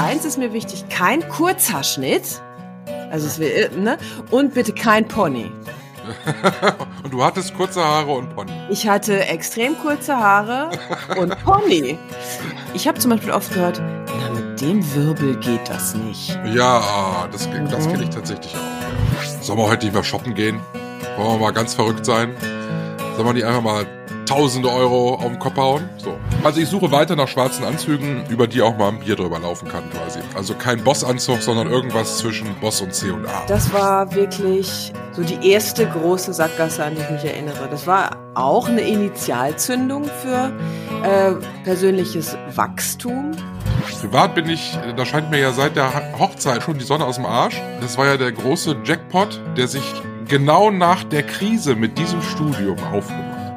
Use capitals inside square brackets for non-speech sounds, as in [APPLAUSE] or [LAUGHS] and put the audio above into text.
eins ist mir wichtig, kein Kurzhaarschnitt. Also es will, ne? Und bitte kein Pony. [LAUGHS] und du hattest kurze Haare und Pony. Ich hatte extrem kurze Haare und Pony. Ich habe zum Beispiel oft gehört, na, mit dem Wirbel geht das nicht. Ja, das, das kenne ich tatsächlich auch. Sollen wir heute nicht mehr shoppen gehen? Wollen wir mal ganz verrückt sein? Sollen wir die einfach mal tausende Euro auf den Kopf hauen? So. Also ich suche weiter nach schwarzen Anzügen, über die auch mal ein Bier drüber laufen kann quasi. Also kein Bossanzug, sondern irgendwas zwischen Boss und C und A. Das war wirklich so die erste große Sackgasse, an die ich mich erinnere. Das war auch eine Initialzündung für äh, persönliches Wachstum. Privat bin ich, da scheint mir ja seit der Hochzeit schon die Sonne aus dem Arsch. Das war ja der große Jackpot, der sich genau nach der Krise mit diesem Studium aufgebaut